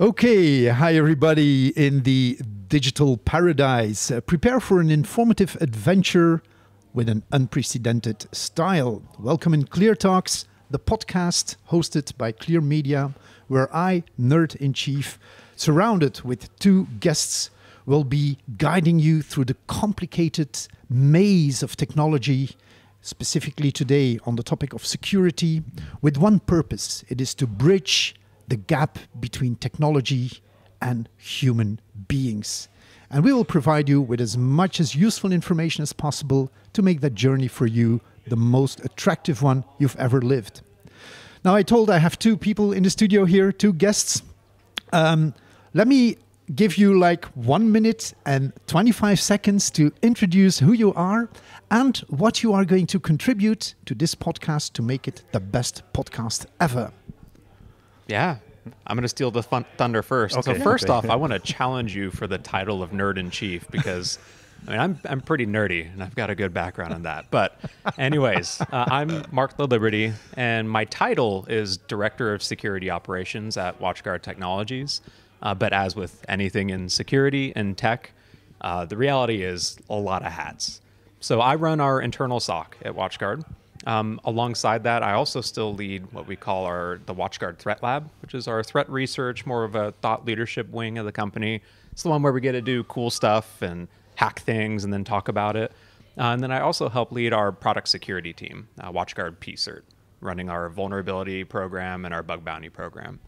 Okay, hi everybody in the digital paradise. Uh, prepare for an informative adventure with an unprecedented style. Welcome in ClearTalks, the podcast hosted by ClearMedia, where I, Nerd in Chief, surrounded with two guests, will be guiding you through the complicated maze of technology, specifically today on the topic of security, with one purpose it is to bridge the gap between technology and human beings. And we will provide you with as much as useful information as possible to make that journey for you the most attractive one you've ever lived. Now, I told I have two people in the studio here, two guests. Um, let me give you like one minute and 25 seconds to introduce who you are and what you are going to contribute to this podcast to make it the best podcast ever. Yeah, I'm going to steal the fun- thunder first. Okay. So first Okay. off, I want to challenge you for the title of nerd in chief because I mean I'm I'm pretty nerdy and I've got a good background in that. But anyways, uh, I'm Mark Laliberte and my title is Director of Security Operations at WatchGuard Technologies. Uh, but as with anything in security and tech, uh, the reality is a lot of hats. So I run our internal SOC at WatchGuard. Um, alongside that, I also still lead what we call our the WatchGuard Threat Lab, which is our threat research, more of a thought leadership wing of the company. It's the one where we get to do cool stuff and hack things and then talk about it. Uh, and then I also help lead our product security team, uh, WatchGuard PSIRT, running our vulnerability program and our bug bounty program.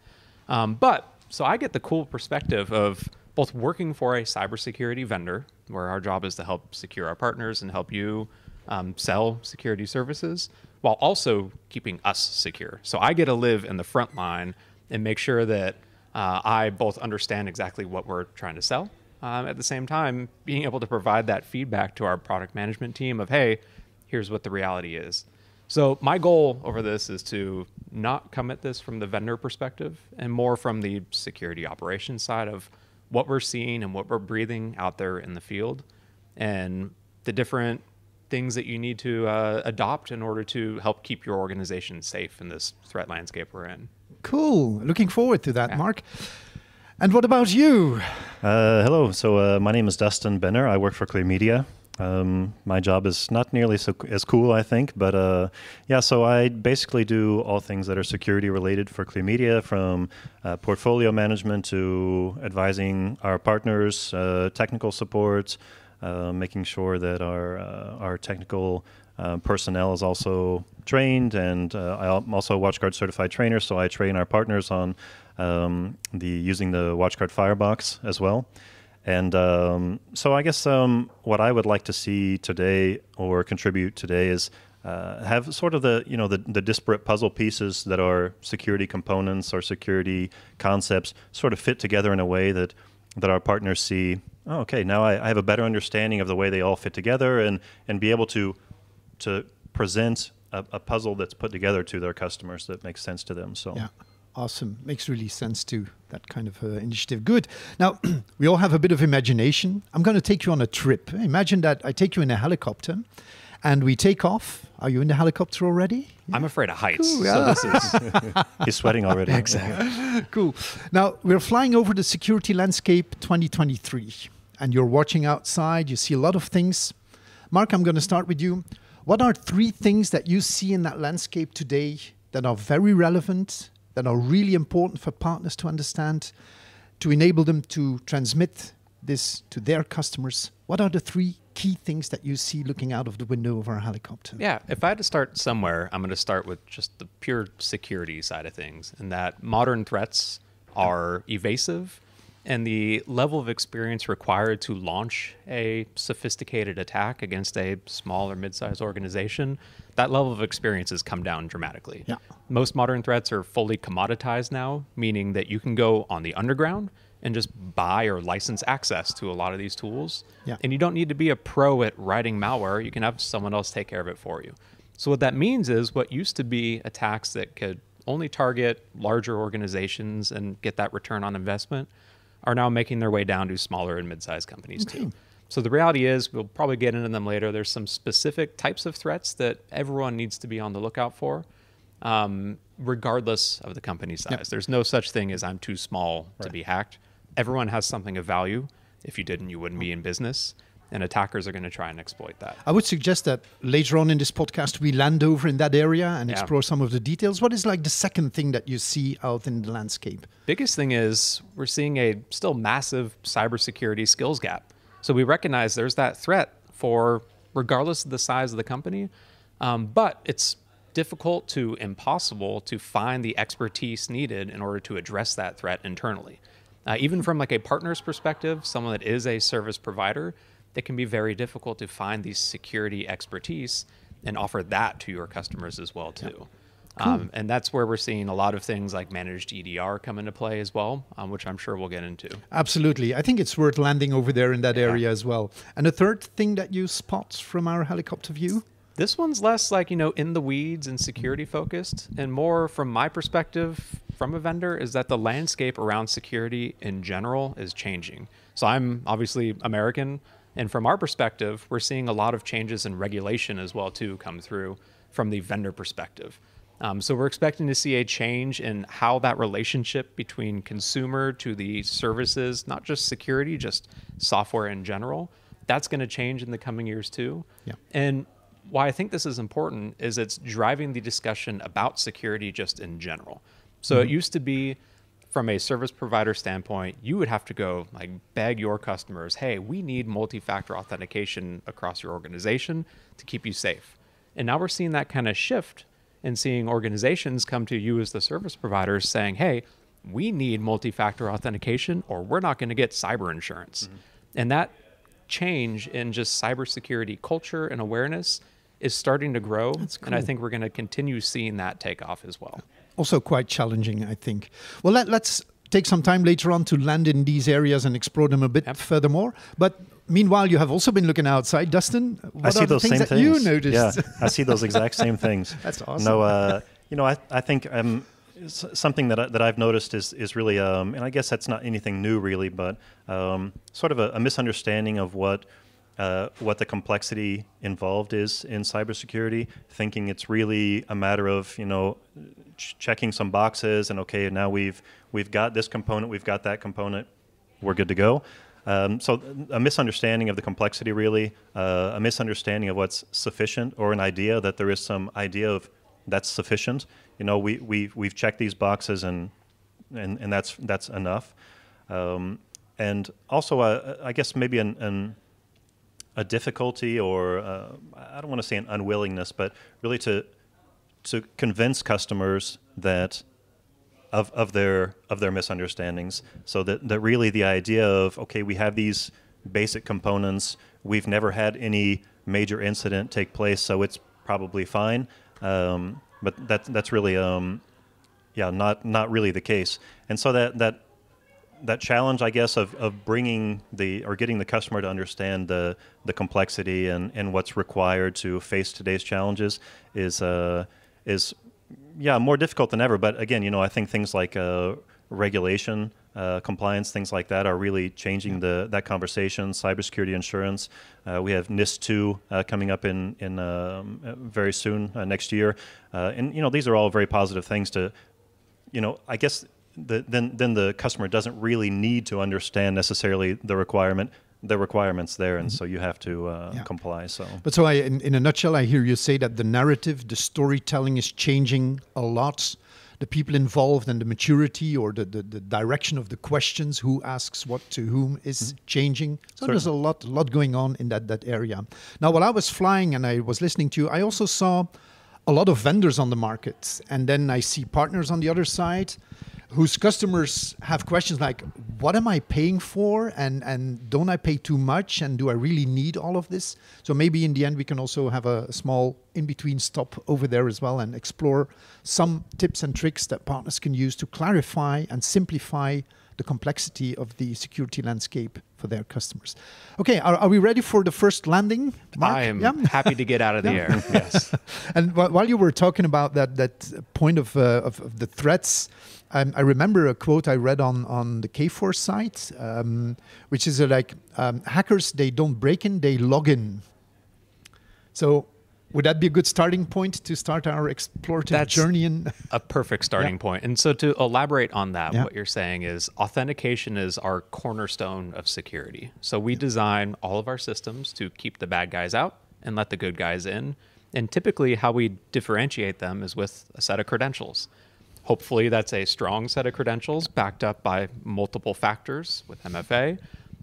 Um, but so I get the cool perspective of both working for a cybersecurity vendor, where our job is to help secure our partners and help you um, sell security services, while also keeping us secure. So I get to live in the front line and make sure that uh, I both understand exactly what we're trying to sell. Um, at the same time, being able to provide that feedback to our product management team of, hey, here's what the reality is. So my goal over this is to not come at this from the vendor perspective and more from the security operations side of what we're seeing and what we're breathing out there in the field and the different things that you need to uh, adopt in order to help keep your organization safe in this threat landscape we're in. Cool. Looking forward to that, Mark. And what about you? Uh, hello. So uh, my name is Dustin Benner. I work for ClearMedia. Um, my job is not nearly so as cool, I think, but uh, yeah. So I basically do all things that are security related for ClearMedia, from uh, portfolio management to advising our partners, uh, technical support, making sure that our uh, our technical uh, personnel is also trained, and uh, I'm also a WatchGuard certified trainer, so I train our partners on um, the using the WatchGuard Firebox as well. And um, so I guess um, what I would like to see today or contribute today is uh, have sort of the you know the, the disparate puzzle pieces that are security components or security concepts sort of fit together in a way that that our partners see. Oh, okay, now I, I have a better understanding of the way they all fit together, and and be able to to present a, a puzzle that's put together to their customers that makes sense to them. So Yeah, awesome. Makes really sense to That kind of uh, initiative. Good. Now, we all have a bit of imagination. I'm going to take you on a trip. Imagine that I take you in a helicopter and we take off. Are you in the helicopter already? I'm afraid of heights, Cool, so this is he's sweating already. exactly. cool. Now, we're flying over the security landscape 2023, and you're watching outside. You see a lot of things. Mark, I'm going to start with you. What are three things that you see in that landscape today that are very relevant, that are really important for partners to understand, to enable them to transmit this to their customers? What are the three key things that you see looking out of the window of our helicopter? Yeah, if I had to start somewhere, I'm going to start with just the pure security side of things, and that modern threats are evasive, and the level of experience required to launch a sophisticated attack against a small or mid-sized organization, that level of experience has come down dramatically. Yeah. Most modern threats are fully commoditized now, meaning that you can go on the underground and just buy or license access to a lot of these tools. Yeah. And you don't need to be a pro at writing malware. You can have someone else take care of it for you. So what that means is what used to be attacks that could only target larger organizations and get that return on investment are now making their way down to smaller and mid-sized companies too. So the reality is, we'll probably get into them later. There's some specific types of threats that everyone needs to be on the lookout for. um, regardless of the company size. Yep. There's no such thing as I'm too small to be hacked. Everyone has something of value. If you didn't, you wouldn't be in business. And attackers are going to try and exploit that. I would suggest that later on in this podcast we land over in that area and Yeah. explore some of the details. What is like the second thing that you see out in the landscape? biggest thing is we're seeing a still massive cybersecurity skills gap. So we recognize there's that threat for regardless of the size of the company, um, but it's difficult to impossible to find the expertise needed in order to address that threat internally. Uh, even from like a partner's perspective, someone that is a service provider, it can be very difficult to find the security expertise and offer that to your customers as well too. Um, and that's where we're seeing a lot of things like managed EDR come into play as well, um, which I'm sure we'll get into. Absolutely. I think it's worth landing over there in that area as well. And the third thing that you spot from our helicopter view? This one's less like, you know, in the weeds and security focused, and more from my perspective from a vendor is that the landscape around security in general is changing. So I'm obviously American, and from our perspective, we're seeing a lot of changes in regulation as well too come through from the vendor perspective. Um, so we're expecting to see a change in how that relationship between consumer to the services, not just security, just software in general, that's going to change in the coming years too. Yeah. And why I think this is important is it's driving the discussion about security just in general. So it mm-hmm. used to be from a service provider standpoint, you would have to go like beg your customers, "Hey, we need multi-factor authentication across your organization to keep you safe." And now we're seeing that kind of shift and seeing organizations come to you as the service providers saying, "Hey, we need multi-factor authentication or we're not going to get cyber insurance." Mm-hmm. And that change in just cybersecurity culture and awareness is starting to grow. And I think we're going to continue seeing that take off as well. Also quite challenging, I think. Well, let, let's take some time later on to land in these areas and explore them a bit Yep. furthermore. But meanwhile, you have also been looking outside. Dustin, what I see are the those things same that things. you noticed? Yeah, I see those exact same things. That's awesome. No, uh, you know, I, I think um, something that, I, that I've noticed is, is really, um, and I guess that's not anything new really, but um, sort of a, a misunderstanding of what uh, what the complexity involved is in cybersecurity, thinking it's really a matter of you know ch- checking some boxes and okay now we've we've got this component, we've got that component, we're good to go. Um, so a misunderstanding of the complexity, really, uh, a misunderstanding of what's sufficient, or an idea that there is some idea of that's sufficient. You know, we we we've checked these boxes and and and that's that's enough. Um, and also, uh, I guess maybe an, an a difficulty, or uh, I don't want to say an unwillingness, but really to to convince customers that of, of their of their misunderstandings. So that, that really the idea of okay, we have these basic components. We've never had any major incident take place, so it's probably fine. Um, but that that's really um, yeah, not not really the case. And so that that that challenge, I guess, of, of bringing the or getting the customer to understand the the complexity and, and what's required to face today's challenges is uh, is yeah more difficult than ever. But again, you know, I think things like uh, regulation, uh, compliance, things like that are really changing the that conversation. Cybersecurity insurance. Uh, we have NIS2 uh, coming up in in um, uh, very soon uh, next year, uh, and you know these are all very positive things to you know, I guess the, then then the customer doesn't really need to understand necessarily the requirement. The requirements there, and so you have to uh, Yeah. comply. So But so, I, in, in a nutshell, I hear you say that the narrative, the storytelling is changing a lot. The people involved and the maturity or the, the, the direction of the questions, who asks what to whom, is changing. So there's a lot, lot going on in that, that area. Now, while I was flying and I was listening to you, I also saw a lot of vendors on the market. And then I see partners on the other side whose customers have questions like what am i paying for and and don't i pay too much and do i really need all of this so maybe in the end we can also have a, small in between stop over there as well and explore some tips and tricks that partners can use to clarify and simplify the complexity of the security landscape for their customers okay are, are we ready for the first landing Mark? I am Yeah? happy to get out of the air. Yes. and while you were talking about that that point of uh, of, of the threats, um, I remember a quote I read on on the K4 site, um, which is uh, like um, hackers they don't break in, they log in. So would that be a good starting point to start our explorative That's journey in? a perfect starting Yeah. point. And so to elaborate on that, Yeah. what you're saying is authentication is our cornerstone of security. So we design all of our systems to keep the bad guys out and let the good guys in. And typically how we differentiate them is with a set of credentials. Hopefully that's a strong set of credentials backed up by multiple factors with MFA.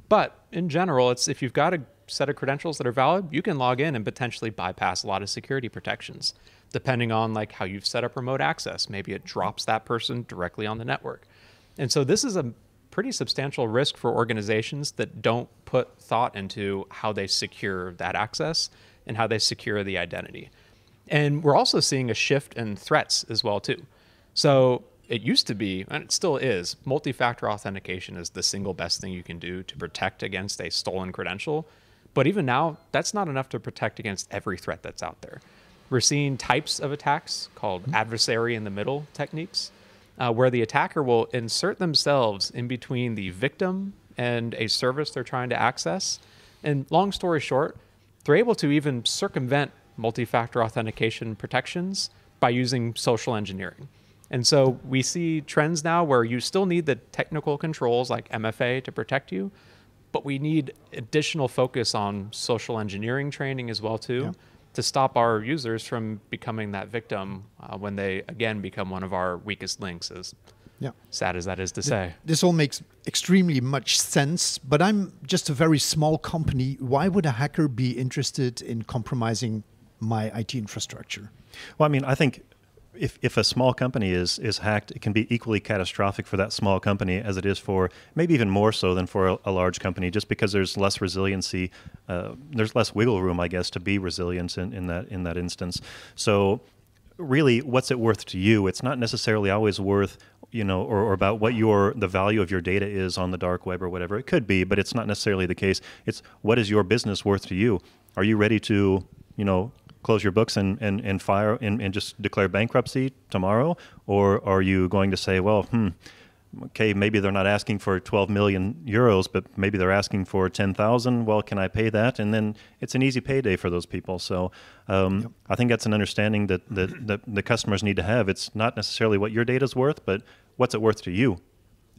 But in general, it's if you've got a set of credentials that are valid, you can log in and potentially bypass a lot of security protections, depending on like how you've set up remote access. Maybe it drops that person directly on the network. And so this is a pretty substantial risk for organizations that don't put thought into how they secure that access and how they secure the identity. And we're also seeing a shift in threats as well too. So it used to be, and it still is, multi-factor authentication is the single best thing you can do to protect against a stolen credential. But even now, that's not enough to protect against every threat that's out there. We're seeing types of attacks called adversary in the middle techniques, uh, where the attacker will insert themselves in between the victim and a service they're trying to access. And long story short, they're able to even circumvent multi factor authentication protections by using social engineering. And so we see trends now where you still need the technical controls like MFA to protect you, but we need additional focus on social engineering training as well too Yeah. to stop our users from becoming that victim uh, when they again become one of our weakest links as Yeah. sad as that is to say. This all makes extremely much sense, but I'm just a very small company. Why would a hacker be interested in compromising my IT infrastructure? Well, I mean, I think if, if a small company is is hacked, it can be equally catastrophic for that small company as it is for maybe even more so than for a, a large company, just because there's less resiliency, uh, there's less wiggle room, I guess, to be resilient in, in that in that instance. So really what's it worth to you? It's not necessarily always worth you know or, or about what your the value of your data is on the dark web or whatever. It could be but it's not necessarily the case. It's what is your business worth to you? Are you ready to you know close your books and and, and fire and, and just declare bankruptcy tomorrow or are you going to say well hmm okay, maybe they're not asking for 12 million euros, but maybe they're asking for 10,000. Well, can I pay that? And then it's an easy payday for those people. So um, I think that's an understanding that, that, that the customers need to have. It's not necessarily what your data is worth, but what's it worth to you?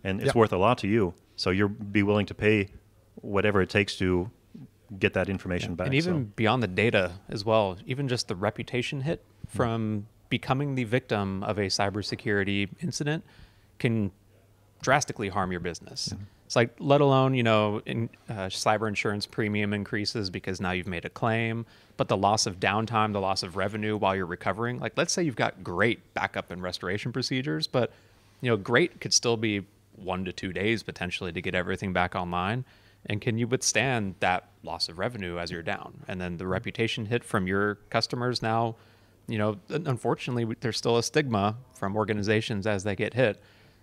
And it's Yep. worth a lot to you. So you'll be willing to pay whatever it takes to get that information back. and even so. beyond the data as well, even just the reputation hit from becoming the victim of a cybersecurity incident can drastically harm your business. It's like, let alone, you know, in, uh, cyber insurance premium increases because now you've made a claim, but the loss of downtime, the loss of revenue while you're recovering. Like, let's say you've got great backup and restoration procedures, but, you know, great could still be one to two days potentially to get everything back online. And can you withstand that loss of revenue as you're down? And then the reputation hit from your customers now, you know, unfortunately, there's still a stigma from organizations as they get hit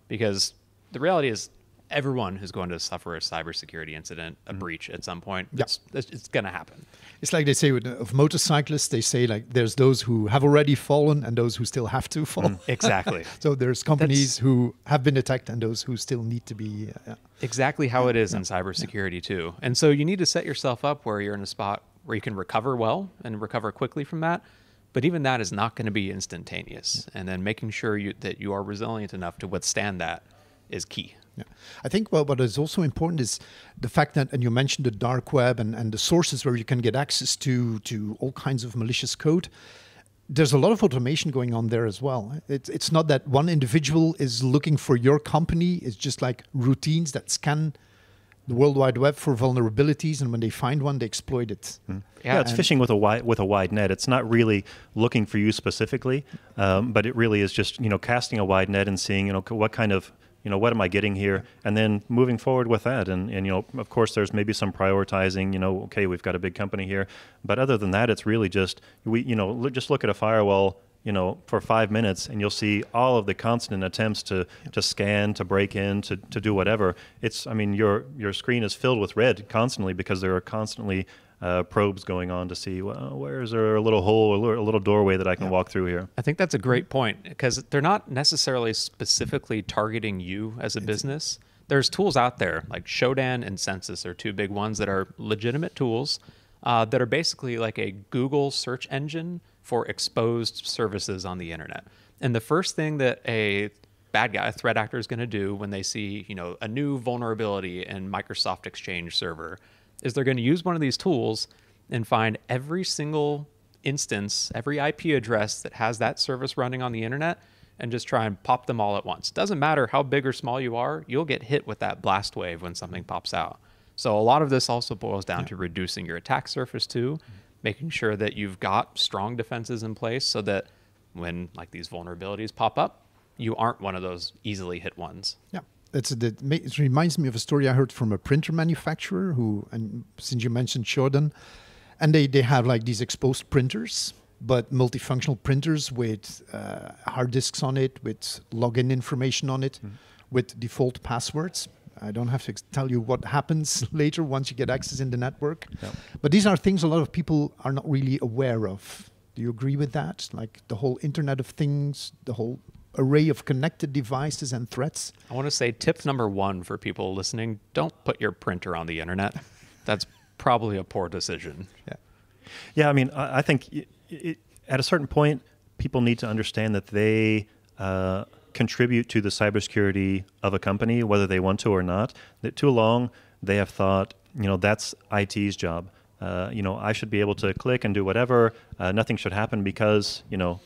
because the reality is everyone who's going to suffer a cybersecurity incident, a mm-hmm. breach at some point, Yeah. it's, it's, it's going to happen. It's like they say with, of motorcyclists, they say like there's those who have already fallen and those who still have to fall. Exactly. so there's companies who have been attacked and those who still need to be. Uh, exactly how it is in cybersecurity too. And so you need to set yourself up where you're in a spot where you can recover well and recover quickly from that. But even that is not going to be instantaneous. And then making sure you, that you are resilient enough to withstand that is key. Yeah. I think well, what is also important is the fact that, and you mentioned the dark web and, and the sources where you can get access to to all kinds of malicious code. There's a lot of automation going on there as well. It's it's not that one individual is looking for your company. It's just like routines that scan the World Wide Web for vulnerabilities, and when they find one, they exploit it. Yeah, it's and- fishing with a wide with a wide net. It's not really looking for you specifically, um, but it really is just you know casting a wide net and seeing you know what kind of you know what am I getting here, and then moving forward with that. And and you know of course there's maybe some prioritizing. You know okay we've got a big company here, but other than that it's really just we you know just look at a firewall you know, for five minutes, and you'll see all of the constant attempts to, to scan, to break in, to, to do whatever. It's, I mean, your your screen is filled with red constantly because there are constantly uh, probes going on to see, well, where is there a little hole, a little, a little doorway that I can walk through here. I think that's a great point because they're not necessarily specifically targeting you as a business. There's tools out there like Shodan and Censys are two big ones that are legitimate tools uh, that are basically like a Google search engine for exposed services on the internet. And the first thing that a bad guy, a threat actor, is going to do when they see, you know, a new vulnerability in Microsoft Exchange server, is they're going to use one of these tools and find every single instance, every IP address that has that service running on the internet, and just try and pop them all at once. Doesn't matter how big or small you are, you'll get hit with that blast wave when something pops out. So a lot of this also boils down yeah. to reducing your attack surface too, making sure that you've got strong defenses in place so that when like these vulnerabilities pop up, you aren't one of those easily hit ones. Yeah. It's it reminds me of a story I heard from a printer manufacturer who, and since you mentioned Shodan, and they, they have like these exposed printers, but multifunctional printers with uh, hard disks on it, with login information on it, mm. with default passwords. I don't have to tell you what happens later once you get access in the network. Yeah. But these are things a lot of people are not really aware of. Do you agree with that? Like the whole Internet of Things, the whole array of connected devices and threats? I want to say tip number one for people listening don't put your printer on the internet. That's probably a poor decision. Yeah. Yeah, I mean, I, I think it, it, at a certain point, people need to understand that they uh, contribute to the cybersecurity of a company, whether they want to or not. That too long they have thought, you know, that's IT's job. Uh, you know, I should be able to click and do whatever. Uh, nothing should happen because you know,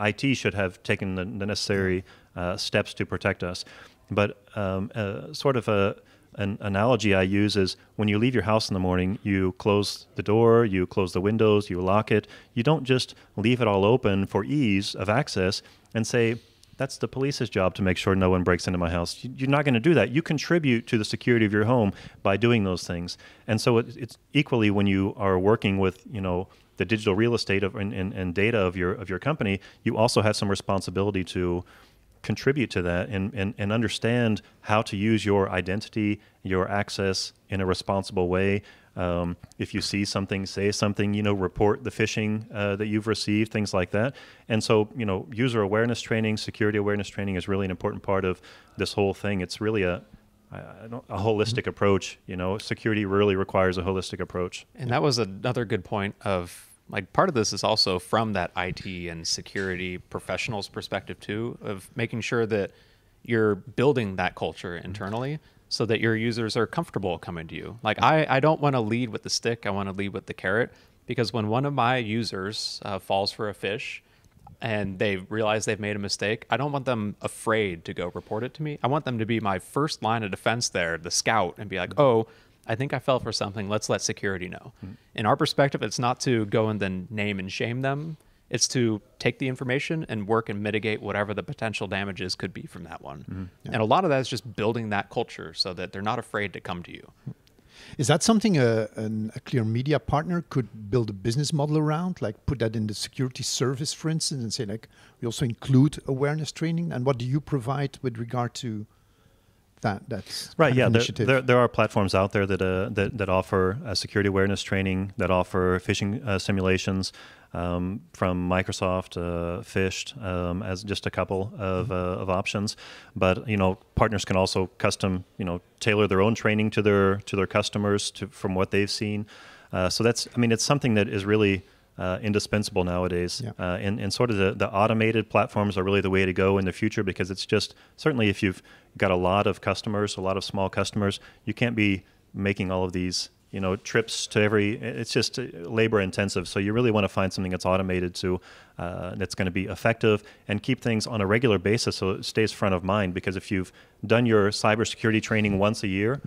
IT should have taken the, the necessary uh, steps to protect us. But um, uh, sort of a an analogy I use is when you leave your house in the morning, you close the door, you close the windows, you lock it. You don't just leave it all open for ease of access and say, that's the police's job to make sure no one breaks into my house. You're not going to do that. You contribute to the security of your home by doing those things. And so it's equally when you are working with, you know, the digital real estate of, and, and, and data of your of your company, you also have some responsibility to contribute to that and, and, and understand how to use your identity, your access in a responsible way. Um, if you see something, say something, you know, report the phishing uh, that you've received, things like that. And so, you know, user awareness training, security awareness training is really an important part of this whole thing. It's really a, a holistic approach. You know, security really requires a holistic approach. And that was another good point of like part of this is also from that IT and security professionals perspective too of making sure that you're building that culture internally so that your users are comfortable coming to you. Like I, I don't want to lead with the stick. I want to lead with the carrot because when one of my users uh, falls for a phish and they realize they've made a mistake, I don't want them afraid to go report it to me. I want them to be my first line of defense there, the scout, and be like, oh, I think I fell for something. Let's let security know. Mm-hmm. In our perspective, it's not to go and then name and shame them. It's to take the information and work and mitigate whatever the potential damages could be from that one. Mm-hmm. Yeah. And a lot of that is just building that culture so that they're not afraid to come to you. Is that something a, an, a ClearMedia partner could build a business model around, like put that in the security service, for instance, and say like we also include awareness training? And what do you provide with regard to that that's right. Yeah, there, there, there, are platforms out there that uh, that that offer uh, security awareness training, that offer phishing uh, simulations. Um, from Microsoft, uh, Phished um, as just a couple of, mm-hmm. Uh, of options, but you know partners can also custom you know tailor their own training to their to their customers to, from what they've seen. Uh, so that's I mean it's something that is really uh, indispensable nowadays. Yeah. Uh, and, and sort of the, the automated platforms are really the way to go in the future because it's just certainly if you've got a lot of customers, a lot of small customers, you can't be making all of these you know trips to every it's just labor intensive so you really want to find something that's automated to uh, that's going to be effective and keep things on a regular basis so it stays front of mind because if you've done your cybersecurity training once a year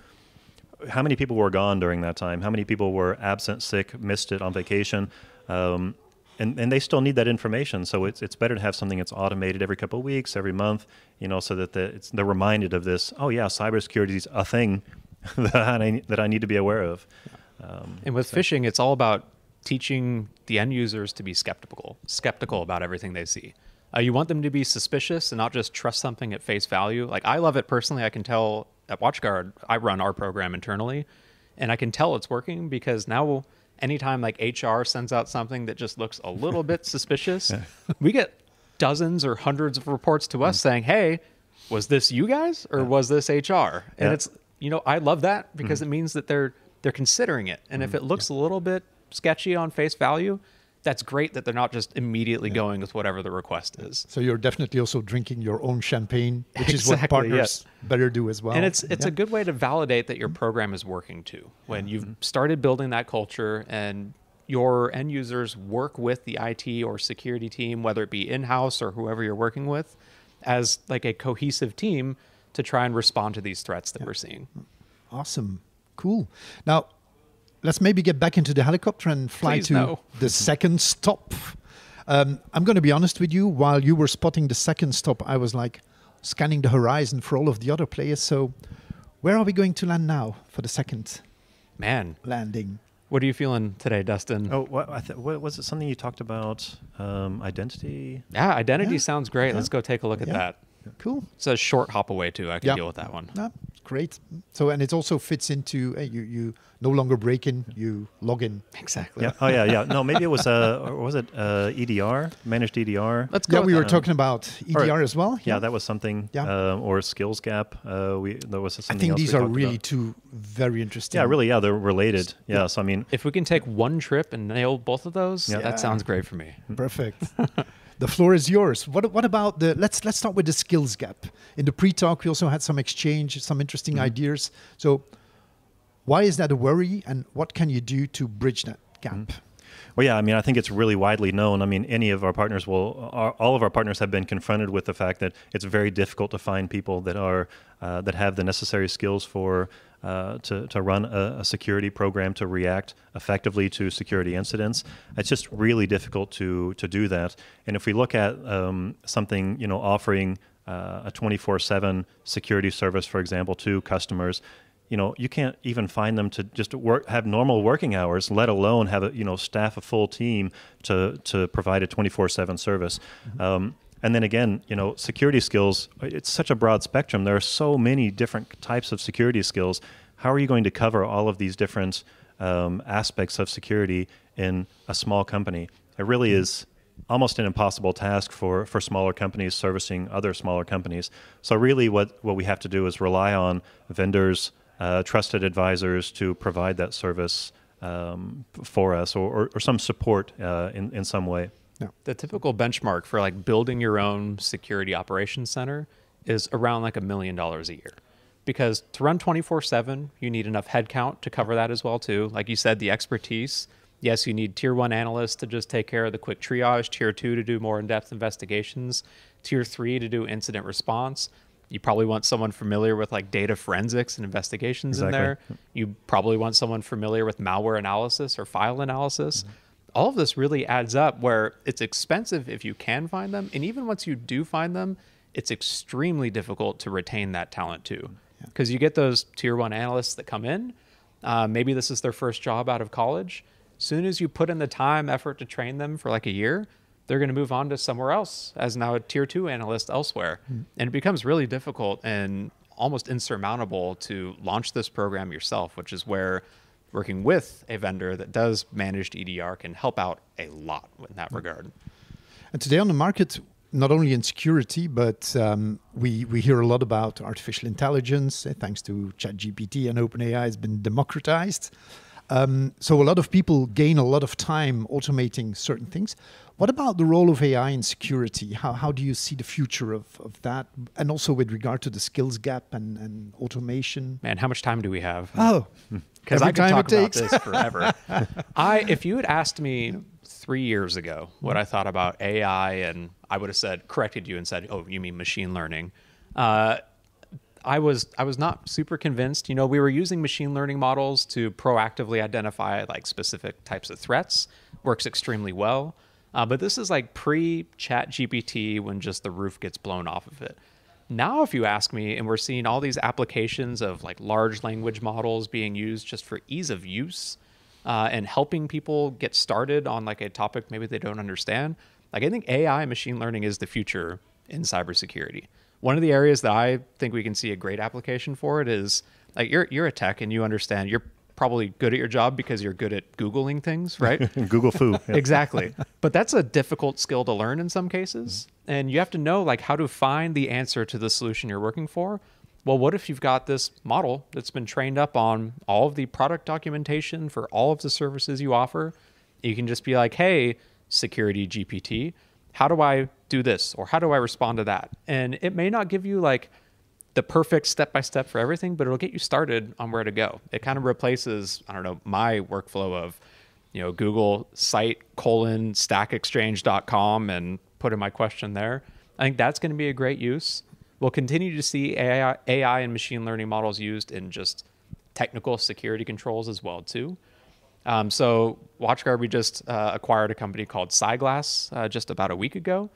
how many people were gone during that time how many people were absent sick missed it on vacation um, and, and they still need that information. So it's, it's better to have something that's automated every couple of weeks, every month, you know, so that the, it's, they're reminded of this. Oh yeah, cybersecurity is a thing that I, that I need to be aware of. Um, and with so. phishing, it's all about teaching the end users to be skeptical, skeptical about everything they see. Uh, you want them to be suspicious and not just trust something at face value. Like I love it personally. I can tell at WatchGuard, I run our program internally, and I can tell it's working because now anytime like HR sends out something that just looks a little bit suspicious, we get dozens or hundreds of reports to us mm. saying, "Hey, was this you guys or yeah. was this HR?" And yeah. it's you know I love that because mm. it means that they're they're considering it, and mm. if it looks yeah. a little bit sketchy on face value, that's great that they're not just immediately Yeah. going with whatever the request is. So you're definitely also drinking your own champagne, which is what Exactly, partners better do as well. and it's it's Yeah. a good way to validate that your program is working too. When you've mm-hmm. started building that culture and your end users work with the IT or security team, whether it be in-house or whoever you're working with, as like a cohesive team to try and respond to these threats that we're seeing. Awesome. Cool. Now, let's maybe get back into the helicopter and fly Please to no. the second stop. Um, I'm going to be honest with you. While you were spotting the second stop, I was like scanning the horizon for all of the other players. So, where are we going to land now for the second Man, landing? what are you feeling today, Dustin? Oh, what, I th- what was it? Something you talked about? Um, identity. Yeah, identity Yeah. sounds great. Yeah. Let's go take a look at Yeah. that. Cool. It's a short hop away too. I can Yeah. deal with that one. No, great. So, and it also fits into hey, you. You no longer break in. You log in. Exactly. Yeah. Oh, yeah, yeah. No, maybe it was uh, or was it uh, EDR, managed EDR? Let's go. Yeah, with we were that. talking about EDR Or- as well. yeah, that was something. Yeah. Um, or skills gap. Uh, we there was I something. I think else these are really about. two very interesting. Yeah, really. Yeah, they're related. Yeah. So I mean, If we can take one trip and nail both of those, Yeah. that sounds great for me. Perfect. the floor is yours. What what about the let's let's start with the skills gap. In the pre-talk we also had some exchange, some interesting Mm-hmm. ideas. So why is that a worry and what can you do to bridge that gap? Mm-hmm. Well, yeah, I mean, I think it's really widely known. I mean, any of our partners will, our, all of our partners have been confronted with the fact that it's very difficult to find people that are uh, that have the necessary skills for uh, to to run a, a security program to react effectively to security incidents. It's just really difficult to to do that. And if we look at um, something, you know, offering uh, a 24/7 security service, for example, to customers, you know you can't even find them to just work have normal working hours let alone have a you know staff a full team to to provide a 24/7 service um, and then again you know security skills it's such a broad spectrum there are so many different types of security skills how are you going to cover all of these different um, aspects of security in a small company it really is almost an impossible task for, for smaller companies servicing other smaller companies. So really what, what we have to do is rely on vendors, uh, trusted advisors to provide that service um, for us or, or, or some support uh, in, in some way. The typical benchmark for like building your own security operations center is around like a million dollars a year. Because to run 24/7, you need enough headcount to cover that as well too. Like you said, the expertise. Yes, you need tier 1 analysts to just take care of the quick triage, tier 2 to do more in-depth investigations, tier 3 to do incident response. You probably want someone familiar with like data forensics and investigations in there. You probably want someone familiar with malware analysis or file analysis. Mm-hmm. All of this really adds up where it's expensive if you can find them. And even once you do find them, it's extremely difficult to retain that talent too. Because you get those tier one analysts that come in, uh, maybe this is their first job out of college. Soon as you put in the time, effort to train them for like a year, they're going to move on to somewhere else as now a tier two analyst elsewhere. And it becomes really difficult and almost insurmountable to launch this program yourself, which is where working with a vendor that does managed EDR can help out a lot in that regard. And today on the market, not only in security, but um, we, we hear a lot about artificial intelligence. eh, thanks to ChatGPT and OpenAI, has been democratized. Um, so a lot of people gain a lot of time automating certain things. What about the role of AI in security? How, how do you see the future of, of that? And also with regard to the skills gap and, and automation. Man, how much time do we have? Oh, because I could talk about this forever. I, if you had asked me three years ago what I thought about AI, and I would have said, corrected you and said, "Oh, you mean machine learning." Uh, I was I was not super convinced. You know, we were using machine learning models to proactively identify like specific types of threats. Works extremely well. Uh, but this is like pre ChatGPT when just the roof gets blown off of it. Now, if you ask me, and we're seeing all these applications of like large language models being used just for ease of use uh, and helping people get started on like a topic maybe they don't understand, like I think AI machine learning is the future in cybersecurity. One of the areas that I think we can see a great application for it is like you're you're a tech and you understand you're probably good at your job because you're good at googling things, right? Google-fu. yeah. exactly. But that's a difficult skill to learn in some cases. Mm-hmm. And you have to know like how to find the answer to the solution you're working for well, what if you've got this model that's been trained up on all of the product documentation for all of the services you offer? You can just be like, hey, security GPT, how do I do this? Or how do I respond to that? And it may not give you like the perfect step by step for everything, but it'll get you started on where to go. It kind of replaces, I don't know, my workflow of, you know, Google site colon stackexchange.com and put in my question there. I think that's going to be a great use. We'll continue to see AI, AI and machine learning models used in just technical security controls as well too. Um, so WatchGuard, we just uh, acquired a company called CyGlass uh, just about a week ago.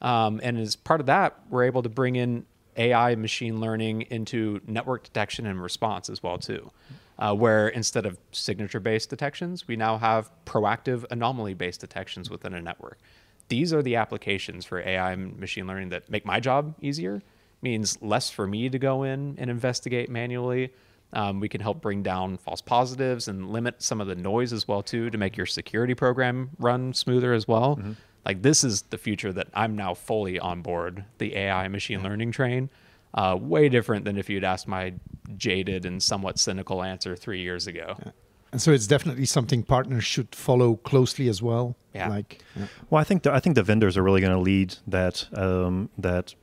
Um, and as part of that, we're able to bring in AI machine learning into network detection and response as well too. Uh, where instead of signature-based detections, we now have proactive anomaly-based detections within a network. These are the applications for AI and machine learning that make my job easier means less for me to go in and investigate manually. Um, we can help bring down false positives and limit some of the noise as well too to make your security program run smoother as well. Mm-hmm. Like this is the future that I'm now fully on board the AI machine learning train. Uh, way different than if you'd asked my jaded and somewhat cynical answer three years ago. Yeah. And so it's definitely something partners should follow closely as well. Yeah. Like, yeah. well, I think the, I think the vendors are really going to lead that um, that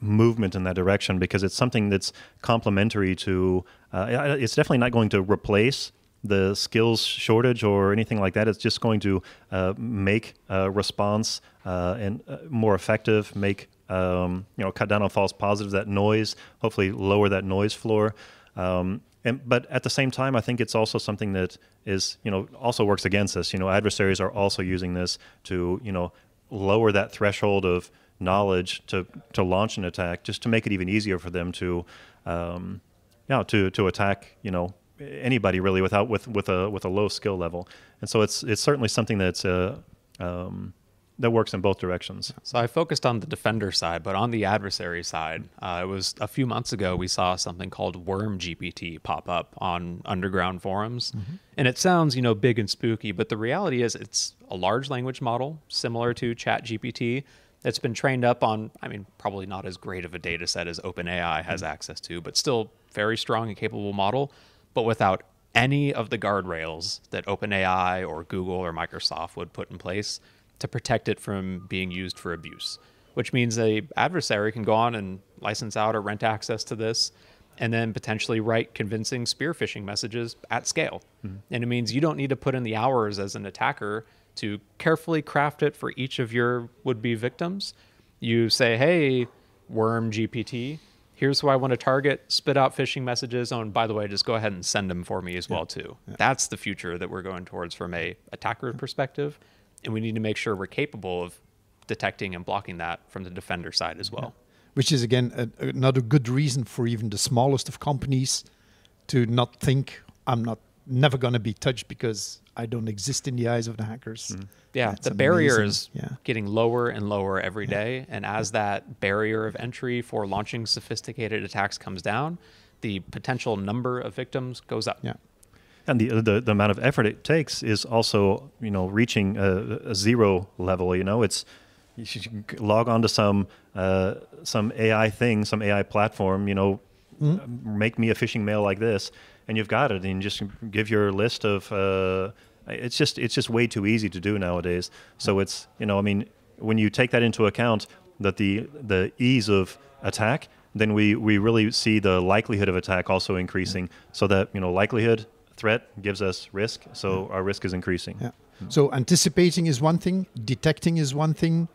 movement in that direction because it's something that's complementary to. Uh, it's definitely not going to replace the skills shortage or anything like that. It's just going to uh, make response uh, and uh, more effective, make um, you know cut down on false positives, that noise, hopefully lower that noise floor. Um, and, but at the same time, I think it's also something that is you know also works against us. You know, adversaries are also using this to you know lower that threshold of knowledge to to launch an attack, just to make it even easier for them to, um, yeah, to to attack you know anybody really without with with a with a low skill level. And so it's it's certainly something that's uh, um, that works in both directions. So I focused on the defender side, but on the adversary side, uh, it was a few months ago we saw something called WormGPT pop up on underground forums, mm-hmm. and it sounds you know big and spooky, but the reality is it's a large language model similar to ChatGPT that's been trained up on, I mean, probably not as great of a data set as OpenAI has mm-hmm. access to, but still very strong and capable model, but without any of the guardrails that OpenAI or Google or Microsoft would put in place to protect it from being used for abuse. Which means a adversary can go on and license out or rent access to this and then potentially write convincing spear phishing messages at scale. Mm-hmm. And it means you don't need to put in the hours as an attacker to carefully craft it for each of your would be victims. You say, hey, WormGPT, here's who I want to target, spit out phishing messages. Oh, and by the way, just go ahead and send them for me as yeah. well too. Yeah. That's the future that we're going towards from a attacker perspective. And we need to make sure we're capable of detecting and blocking that from the defender side as well. Yeah. Which is again a, another good reason for even the smallest of companies to not think I'm not never going to be touched because I don't exist in the eyes of the hackers. Mm. Yeah, That's the barrier is yeah. getting lower and lower every day, yeah. and as that barrier of entry for launching sophisticated attacks comes down, the potential number of victims goes up. Yeah. And the, the, the amount of effort it takes is also you know reaching a, a zero level. You know, it's you should log on to some uh, some AI thing, some AI platform. You know, mm. make me a phishing mail like this and you've got it, and just give your list of. Uh, it's just it's just way too easy to do nowadays. So it's you know I mean when you take that into account that the the ease of attack, then we we really see the likelihood of attack also increasing. So that you know likelihood threat gives us risk, so our risk is increasing. Yeah. So anticipating is one thing, detecting is one thing,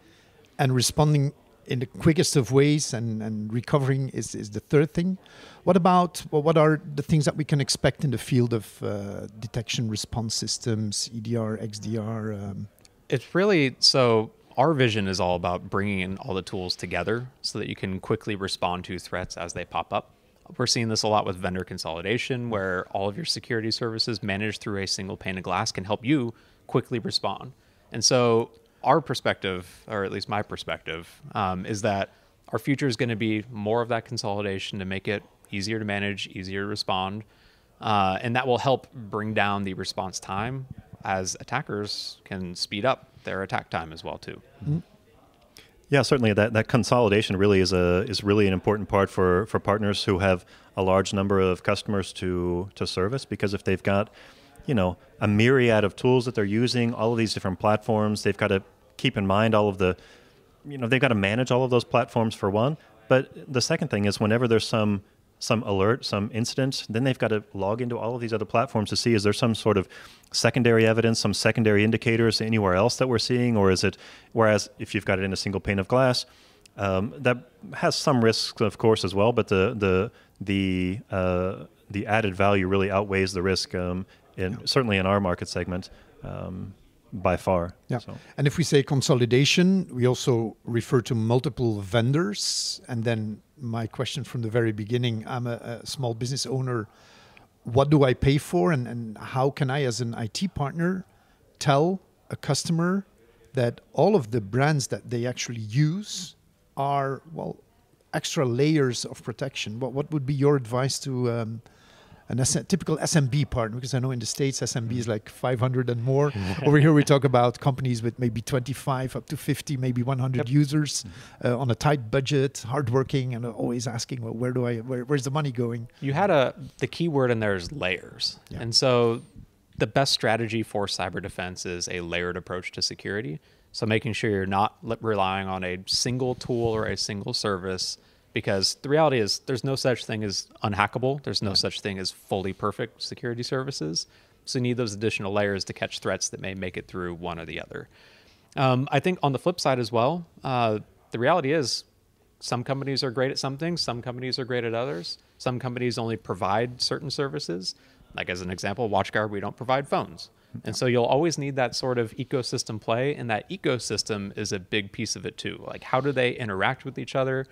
and responding in the quickest of ways and, and recovering is, is the third thing. What about well, what are the things that we can expect in the field of uh, detection response systems, EDR, XDR? Um? It's really so. Our vision is all about bringing in all the tools together so that you can quickly respond to threats as they pop up. We're seeing this a lot with vendor consolidation, where all of your security services managed through a single pane of glass can help you quickly respond. And so our perspective, or at least my perspective, um, is that our future is going to be more of that consolidation to make it easier to manage, easier to respond, uh, and that will help bring down the response time as attackers can speed up their attack time as well too. Mm-hmm. Yeah, certainly that, that consolidation really is a is really an important part for, for partners who have a large number of customers to to service because if they've got, you know, a myriad of tools that they're using, all of these different platforms, they've got to keep in mind all of the you know, they've got to manage all of those platforms for one. But the second thing is whenever there's some some alert, some incident, then they've got to log into all of these other platforms to see is there some sort of secondary evidence, some secondary indicators anywhere else that we're seeing, or is it? Whereas if you've got it in a single pane of glass, um, that has some risks, of course, as well. But the the the uh, the added value really outweighs the risk, um, in, yeah. certainly in our market segment. Um, by far. Yeah. So. And if we say consolidation, we also refer to multiple vendors. And then my question from the very beginning I'm a, a small business owner. What do I pay for? And, and how can I, as an IT partner, tell a customer that all of the brands that they actually use are, well, extra layers of protection? What, what would be your advice to? Um, an S- typical SMB partner, because I know in the States SMB is like 500 and more. Over here we talk about companies with maybe 25 up to 50, maybe 100 yep. users uh, on a tight budget, hardworking, and always asking, well, where do I, where, where's the money going? You had a, the key word in there is layers. Yeah. And so the best strategy for cyber defense is a layered approach to security. So making sure you're not relying on a single tool or a single service because the reality is there's no such thing as unhackable. There's no such thing as fully perfect security services. So you need those additional layers to catch threats that may make it through one or the other. Um, I think on the flip side as well, uh, the reality is some companies are great at some things, some companies are great at others. Some companies only provide certain services. Like as an example, WatchGuard, we don't provide phones. And so you'll always need that sort of ecosystem play, and that ecosystem is a big piece of it too. Like how do they interact with each other?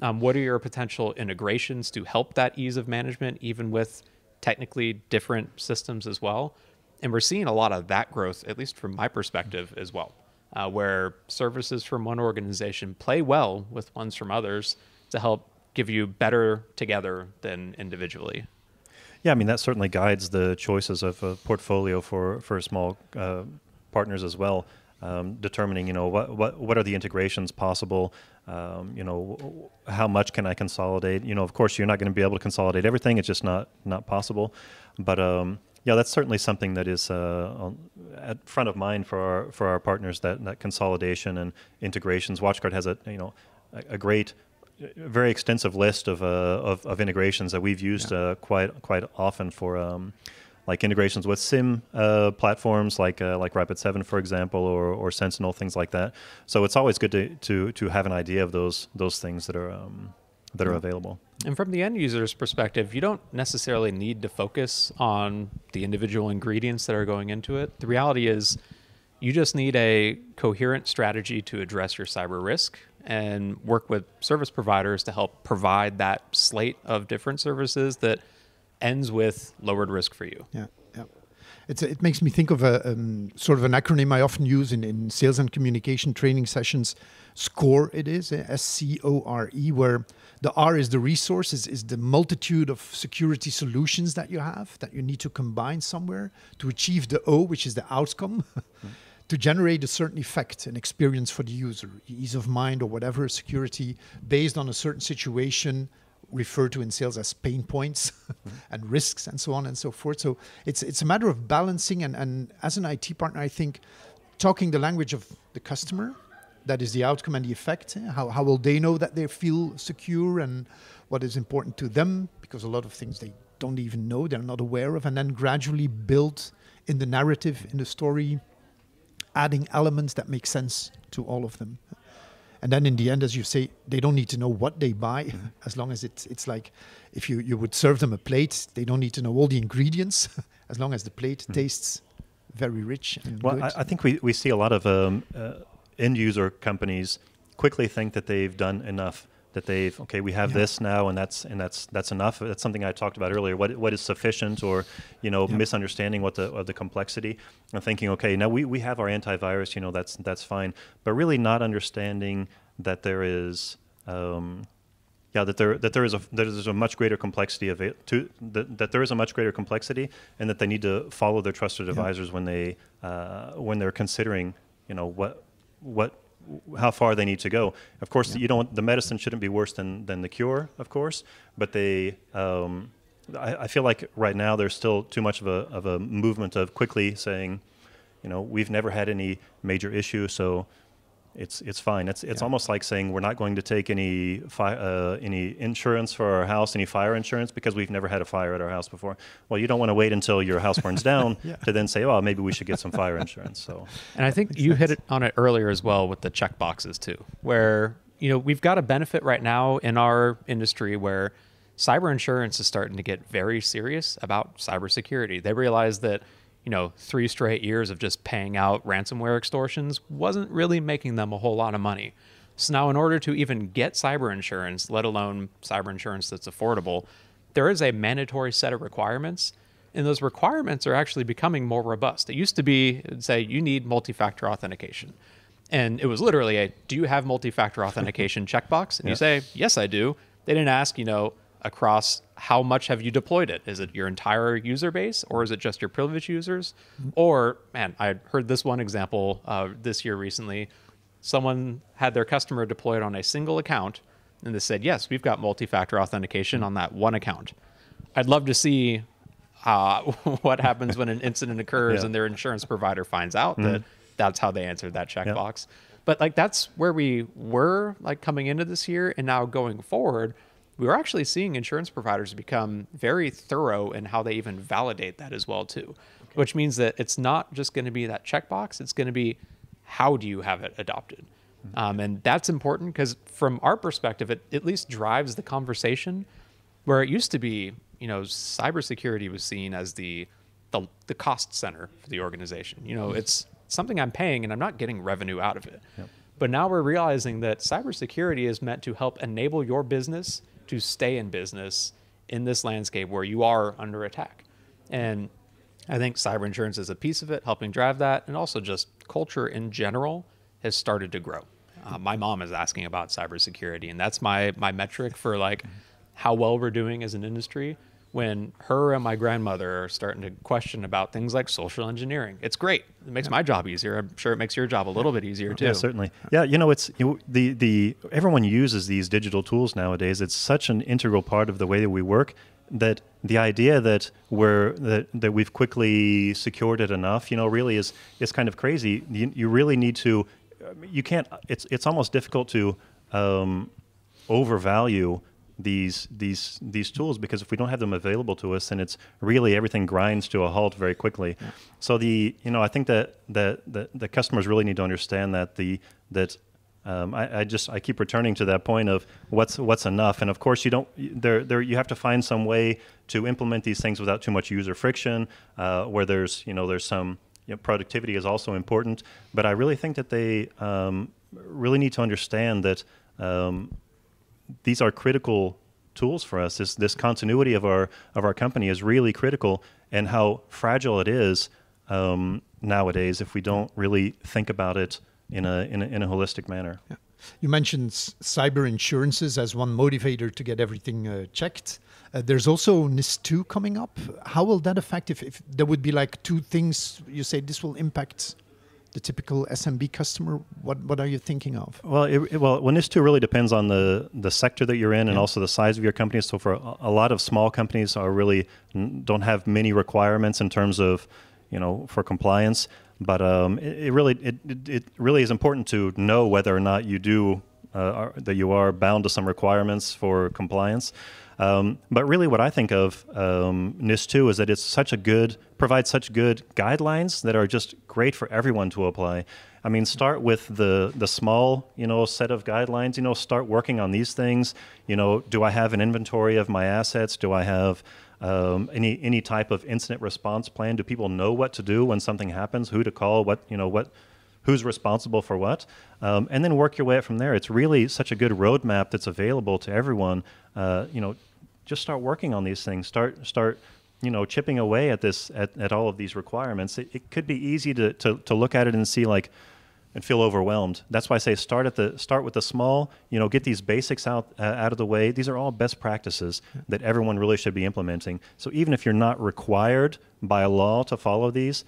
Um, what are your potential integrations to help that ease of management, even with technically different systems as well? And we're seeing a lot of that growth, at least from my perspective, as well, uh, where services from one organization play well with ones from others to help give you better together than individually. Yeah, I mean that certainly guides the choices of a portfolio for for small uh, partners as well um, determining, you know, what, what, what are the integrations possible, um, you know, how much can I consolidate? You know, of course, you're not going to be able to consolidate everything. It's just not, not possible. But um, yeah, that's certainly something that is uh, at front of mind for our, for our partners, that, that consolidation and integrations. WatchGuard has a, you know, a, a great very extensive list of, uh, of, of integrations that we've used yeah. uh, quite quite often for um, like integrations with SIEM uh, platforms like uh, like Rapid7, for example, or, or Sentinel, things like that. So it's always good to, to, to have an idea of those those things that are um, that are available. And from the end user's perspective, you don't necessarily need to focus on the individual ingredients that are going into it. The reality is, you just need a coherent strategy to address your cyber risk and work with service providers to help provide that slate of different services that ends with lowered risk for you. Yeah, yeah. It's, it makes me think of a um, sort of an acronym I often use in, in sales and communication training sessions. SCORE, it is S C O R E, where the R is the resources, is, the multitude of security solutions that you have that you need to combine somewhere to achieve the O, which is the outcome. mm. to generate a certain effect and experience for the user, ease of mind or whatever, security based on a certain situation referred to in sales as pain points mm-hmm. and risks and so on and so forth. So it's it's a matter of balancing and, and as an IT partner, I think talking the language of the customer, that is the outcome and the effect. Eh? How, how will they know that they feel secure and what is important to them? Because a lot of things they don't even know, they're not aware of, and then gradually build in the narrative, in the story, adding elements that make sense to all of them and then in the end as you say they don't need to know what they buy mm-hmm. as long as it's it's like if you you would serve them a plate they don't need to know all the ingredients as long as the plate mm-hmm. tastes very rich and well good. I, I, think we, we see a lot of um, uh, end user companies quickly think that they've done enough that they've okay we have yeah. this now and that's and that's that's enough that's something I talked about earlier what what is sufficient or you know yeah. misunderstanding what the of the complexity and thinking okay now we, we have our antivirus you know that's that's fine but really not understanding that there is um, yeah that there that there is a that there's a much greater complexity of it to that, that there is a much greater complexity and that they need to follow their trusted advisors yeah. when they uh, when they're considering you know what what how far they need to go. Of course, you don't. The medicine shouldn't be worse than than the cure, of course. But they, um, I, I feel like right now there's still too much of a of a movement of quickly saying, you know, we've never had any major issue, so it's it's fine. It's it's Yeah. almost like saying we're not going to take any fi- uh, any insurance for our house, any fire insurance, because we've never had a fire at our house before. Well, you don't want to wait until your house burns down Yeah. to then say, oh, maybe we should get some fire insurance. So And I think you hit it on it earlier as well with the check boxes too, where you know we've got a benefit right now in our industry where cyber insurance is starting to get very serious about cybersecurity. They realize that you know three straight years of just paying out ransomware extortions wasn't really making them a whole lot of money. So now, in order to even get cyber insurance, let alone cyber insurance that's affordable, there is a mandatory set of requirements and those requirements are actually becoming more robust. It used to be say you need multi-factor authentication. And it was literally a do you have multi-factor authentication checkbox? And you say, "Yes, I do." They didn't ask, you know, across how much have you deployed it? Is it your entire user base or is it just your privileged users? Or, man, I heard this one example uh, this year recently. Someone had their customer deployed on a single account and they said, "Yes, we've got multi-factor authentication on that one account." I'd love to see uh, what happens when an incident occurs Yeah. and their insurance provider finds out that that's how they answered that Yeah. checkbox. But like that's where we were like coming into this year, and now going forward, we were actually seeing insurance providers become very thorough in how they even validate that as well too. Which means that it's not just going to be that checkbox; it's going to be how do you have it adopted. Um, and that's important because from our perspective, it at least drives the conversation where it used to be, you know, cybersecurity was seen as the the, the cost center for the organization. You know, it's something I'm paying and I'm not getting revenue out of it. But now we're realizing that cybersecurity is meant to help enable your business to stay in business in this landscape where you are under attack. And I think cyber insurance is a piece of it, helping drive that, and also just culture in general has started to grow. Uh, my mom is asking about cybersecurity, and that's my my metric for like how well we're doing as an industry. When her and my grandmother are starting to question about things like social engineering, it's great. It makes my job easier. I'm sure it makes your job a little bit easier too. Yeah, certainly. Yeah, you know, it's you, the the everyone uses these digital tools nowadays. It's such an integral part of the way that we work that the idea that we're that, that we've quickly secured it enough, you know, really is is kind of crazy. You, you really need to. You can't. It's it's almost difficult to um, overvalue these these these tools because if we don't have them available to us then it's really everything grinds to a halt very quickly. So the you know i think that that the, the customers really need to understand that the that um, I, I just I keep returning to that point of what's what's enough, and of course you don't there there you have to find some way to implement these things without too much user friction, uh, where there's you know there's some you know, productivity is also important, but I really think that they um, really need to understand that um, these are critical tools for us. This this continuity of our of our company is really critical, and how fragile it is um, nowadays if we don't really think about it in a in a, in a holistic manner. Yeah. You mentioned cyber insurances as one motivator to get everything uh, checked. Uh, there's also NIS2 coming up. How will that affect if, if there would be like two things you say this will impact the typical SMB customer? What what are you thinking of? Well, it, well, well, NIS2 really depends on the, the sector that you're in and also the size of your company. So, for a, a lot of small companies, are really don't have many requirements in terms of, you know, for compliance. But um, it, it really it, it, it really is important to know whether or not you do uh, are, that you are bound to some requirements for compliance. Um, but really, what I think of um, NIS2 is that it's such a good provides such good guidelines that are just great for everyone to apply. I mean, start with the the small, you know, set of guidelines. You know, start working on these things. You know, do I have an inventory of my assets? Do I have um, any any type of incident response plan? Do people know what to do when something happens? Who to call? What you know? What who's responsible for what, um, and then work your way up from there. It's really such a good roadmap that's available to everyone. Uh, you know, just start working on these things. Start start you know chipping away at this at, at all of these requirements. It, it could be easy to, to to look at it and see like and feel overwhelmed. That's why I say start at the start with the small. You know, get these basics out uh, out of the way. These are all best practices that everyone really should be implementing. So even if you're not required by law to follow these,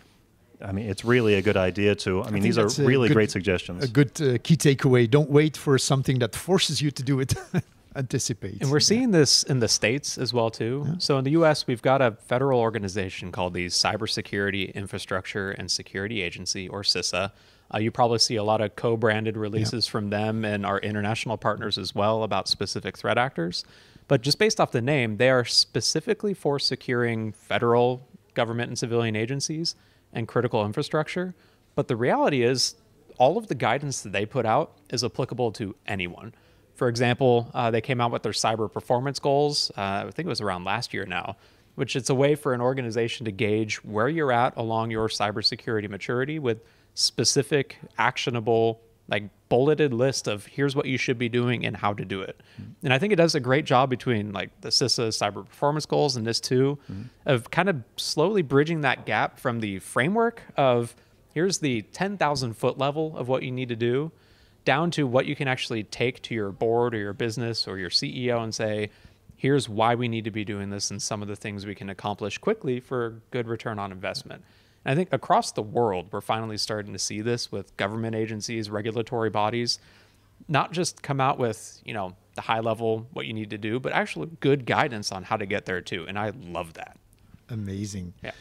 I mean, it's really a good idea to. I mean, think these are really good- great suggestions. A good uh, key takeaway: don't wait for something that forces you to do it. Anticipate. And we're seeing this in the states as well too. So in the U.S., we've got a federal organization called the Cybersecurity Infrastructure and Security Agency, or CISA. Uh, you probably see a lot of co-branded releases from them and our international partners as well about specific threat actors. But just based off the name, they are specifically for securing federal government and civilian agencies and critical infrastructure. But the reality is, all of the guidance that they put out is applicable to anyone. For example, uh, they came out with their cyber performance goals. Uh, I think it was around last year now, which it's a way for an organization to gauge where you're at along your cybersecurity maturity with specific, actionable, like bulleted list of here's what you should be doing and how to do it. And I think it does a great job between like the CISA cyber performance goals and NIS2, mm-hmm. of kind of slowly bridging that gap from the framework of here's the 10,000 foot level of what you need to do down to what you can actually take to your board or your business or your CEO and say, here's why we need to be doing this and some of the things we can accomplish quickly for good return on investment. And I think across the world, we're finally starting to see this with government agencies, regulatory bodies, not just come out with, you know, the high level, what you need to do, but actually good guidance on how to get there too. And I love that. Amazing. Yeah.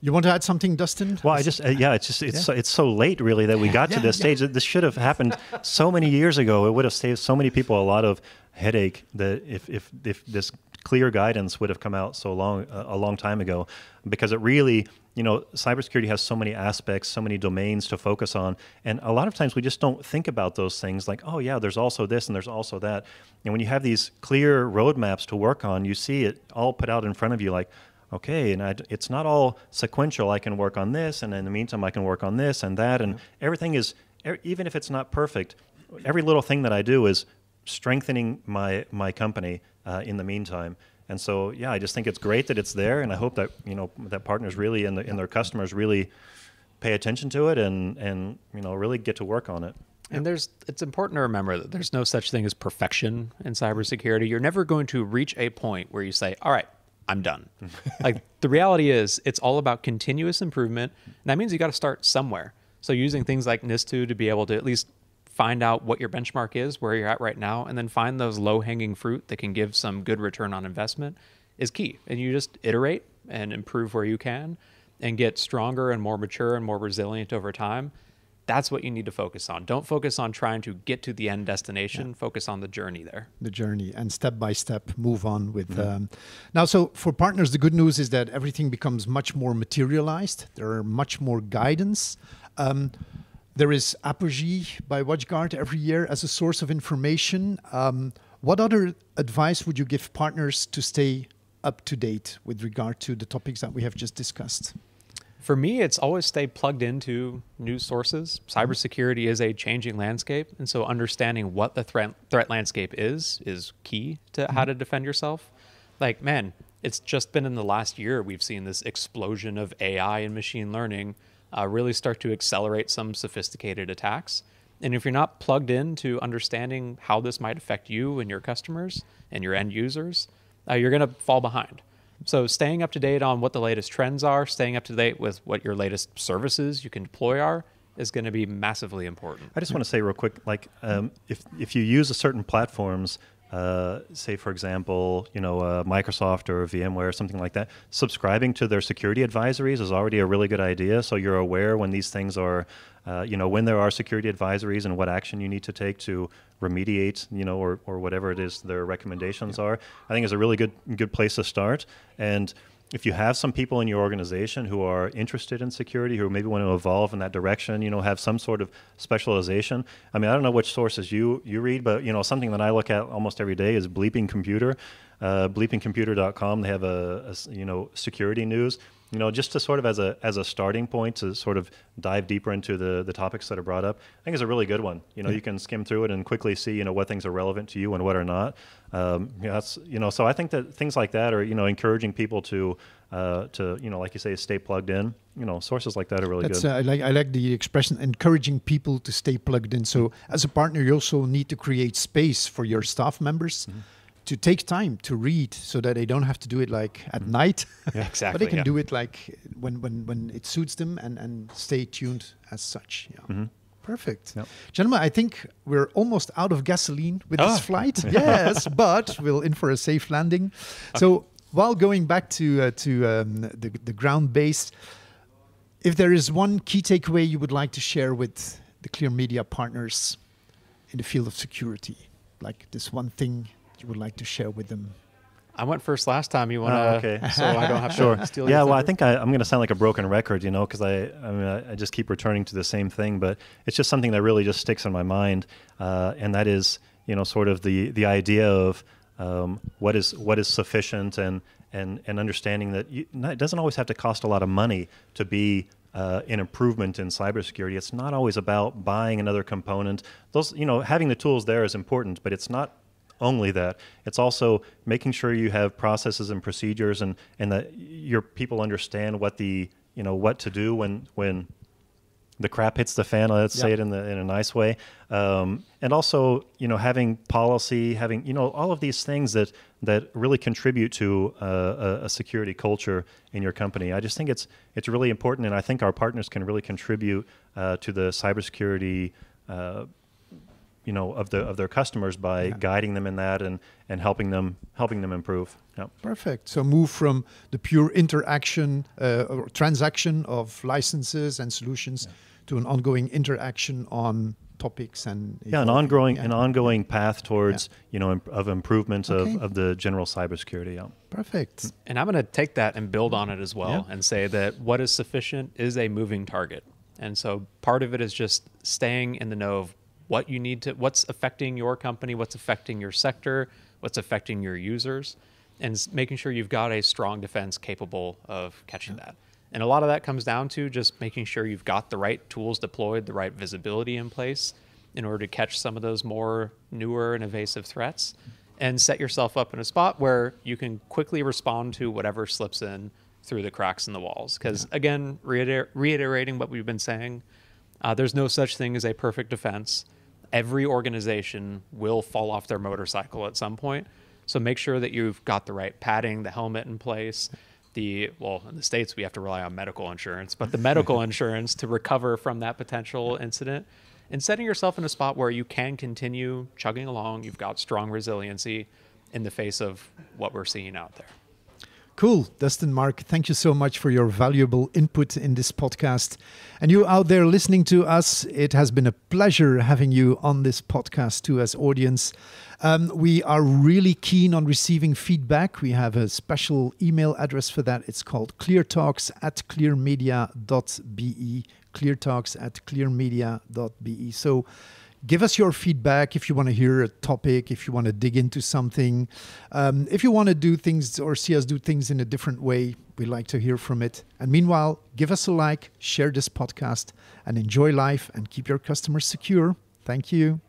You want to add something, Dustin? Well, I just uh, yeah, it's just it's Yeah. so, it's so late really that we got to this yeah. stage. This should have happened so many years ago. It would have saved so many people a lot of headache. That if if if this clear guidance would have come out so long a long time ago, because it really you know cybersecurity has so many aspects, so many domains to focus on, and a lot of times we just don't think about those things. Like oh yeah, there's also this and there's also that. And when you have these clear roadmaps to work on, you see it all put out in front of you like okay, and I, it's not all sequential. I can work on this, and in the meantime, I can work on this and that, and everything is even if it's not perfect. Every little thing that I do is strengthening my my company uh, in the meantime. And so, yeah, I just think it's great that it's there, and I hope that you know that partners really and, the, and their customers really pay attention to it and and you know really get to work on it. And there's it's important to remember that there's no such thing as perfection in cybersecurity. You're never going to reach a point where you say, "All right, I'm done." like the reality is, it's all about continuous improvement, and that means you got to start somewhere. So using things like NIS2 to be able to at least find out what your benchmark is, where you're at right now, and then find those low-hanging fruit that can give some good return on investment is key. And you just iterate and improve where you can and get stronger and more mature and more resilient over time that's what you need to focus on. Don't focus on trying to get to the end destination. Focus on the journey there. the journey and step by step move on with um, now so for partners the good news is that everything becomes much more materialized there are much more guidance um, there is apogee by watchguard every year as a source of information um, what other advice would you give partners to stay up to date with regard to the topics that we have just discussed For me, it's always stay plugged into news sources. Cybersecurity is a changing landscape, and so understanding what the threat threat landscape is is key to how to defend yourself. Like, man, it's just been in the last year we've seen this explosion of AI and machine learning uh, really start to accelerate some sophisticated attacks. And if you're not plugged into understanding how this might affect you and your customers and your end users, uh, you're going to fall behind. So staying up to date on what the latest trends are, staying up to date with what your latest services you can deploy are, is going to be massively important. I just want to say real quick, like um, if if you use a certain platforms, uh, say for example, you know uh, Microsoft or VMware or something like that, subscribing to their security advisories is already a really good idea. So you're aware when these things are, uh, you know, when there are security advisories and what action you need to take to remediate, you know, or or whatever it is their recommendations are. I think is a really good good place to start and if you have some people in your organization who are interested in security, who maybe want to evolve in that direction, you know, have some sort of specialization. I mean, I don't know which sources you you read, but you know, something that I look at almost every day is Bleeping Computer, uh, bleepingcomputer.com. They have a you know security news. You know, just to sort of as a as a starting point to sort of dive deeper into the the topics that are brought up. I think is a really good one. You know, you can skim through it and quickly see you know what things are relevant to you and what are not. Um, yeah, that's you know, so I think that things like that are you know encouraging people to uh, to you know like you say stay plugged in. You know, sources like that are really That's good. uh, I like I like the expression encouraging people to stay plugged in. So as a partner, you also need to create space for your staff members to take time to read so that they don't have to do it like at night Yeah, exactly. but they can yeah. do it like when when when it suits them and and stay tuned as such yeah Mhm. perfect Yep. gentlemen i think we're almost out of gasoline with Ah. this flight yes but we'll in for a safe landing so while going back to uh, to um, the, the ground base if there is one key takeaway you would like to share with the ClearMedia partners in the field of security like this one thing you would like to share with them I went first last time. You want to? Oh, okay. So I don't have Sure. to steal Yeah. your Well, I think I, I'm going to sound like a broken record, you know, because I, I mean, I, I just keep returning to the same thing, but it's just something that really just sticks in my mind, uh, and that is, you know, sort of the the idea of um, what is what is sufficient, and and and understanding that you, not, it doesn't always have to cost a lot of money to be. Uh, an improvement in cybersecurity. It's not always about buying another component. Those, you know, having the tools there is important, but it's not only that. It's also making sure you have processes and procedures and, and that your people understand what the you know what to do when when the crap hits the fan. Let's say it in the in a nice way, um, and also you know having policy, having you know all of these things that that really contribute to uh, a, a security culture in your company. I just think it's it's really important, and I think our partners can really contribute uh, to the cybersecurity. Uh, you know of the of their customers by Yeah. guiding them in that and and helping them helping them improve. Yeah. Perfect. So move from the pure interaction uh, or transaction of licenses and solutions to an ongoing interaction on topics and Yeah, an ongoing Yeah. an ongoing path towards you know imp- of improvement Okay. of, of the general cybersecurity. Yeah. Perfect. And I'm going to take that and build on it as well Yeah. and say that what is sufficient is a moving target. And so part of it is just staying in the know of what you need to, what's affecting your company, what's affecting your sector, what's affecting your users, and making sure you've got a strong defense capable of catching that. And a lot of that comes down to just making sure you've got the right tools deployed, the right visibility in place in order to catch some of those more newer and evasive threats and set yourself up in a spot where you can quickly respond to whatever slips in through the cracks in the walls. Because again, reiter- reiterating what we've been saying, uh, there's no such thing as a perfect defense. Every organization will fall off their motorcycle at some point. So make sure that you've got the right padding, the helmet in place. The well, in the states we have to rely on medical insurance, but the medical insurance to recover from that potential incident, and setting yourself in a spot where you can continue chugging along. You've got strong resiliency in the face of what we're seeing out there. Cool. Dustin, Mark, thank you so much for your valuable input in this podcast. And you out there listening to us, it has been a pleasure having you on this podcast too as audience. Um, we are really keen on receiving feedback. We have a special email address for that. It's called cleartalks at clearmedia.be. Cleartalks at clearmedia.be. So give us your feedback if you want to hear a topic, if you want to dig into something, um, if you want to do things or see us do things in a different way. We like to hear from it. And meanwhile, give us a like, share this podcast, and enjoy life and keep your customers secure. Thank you.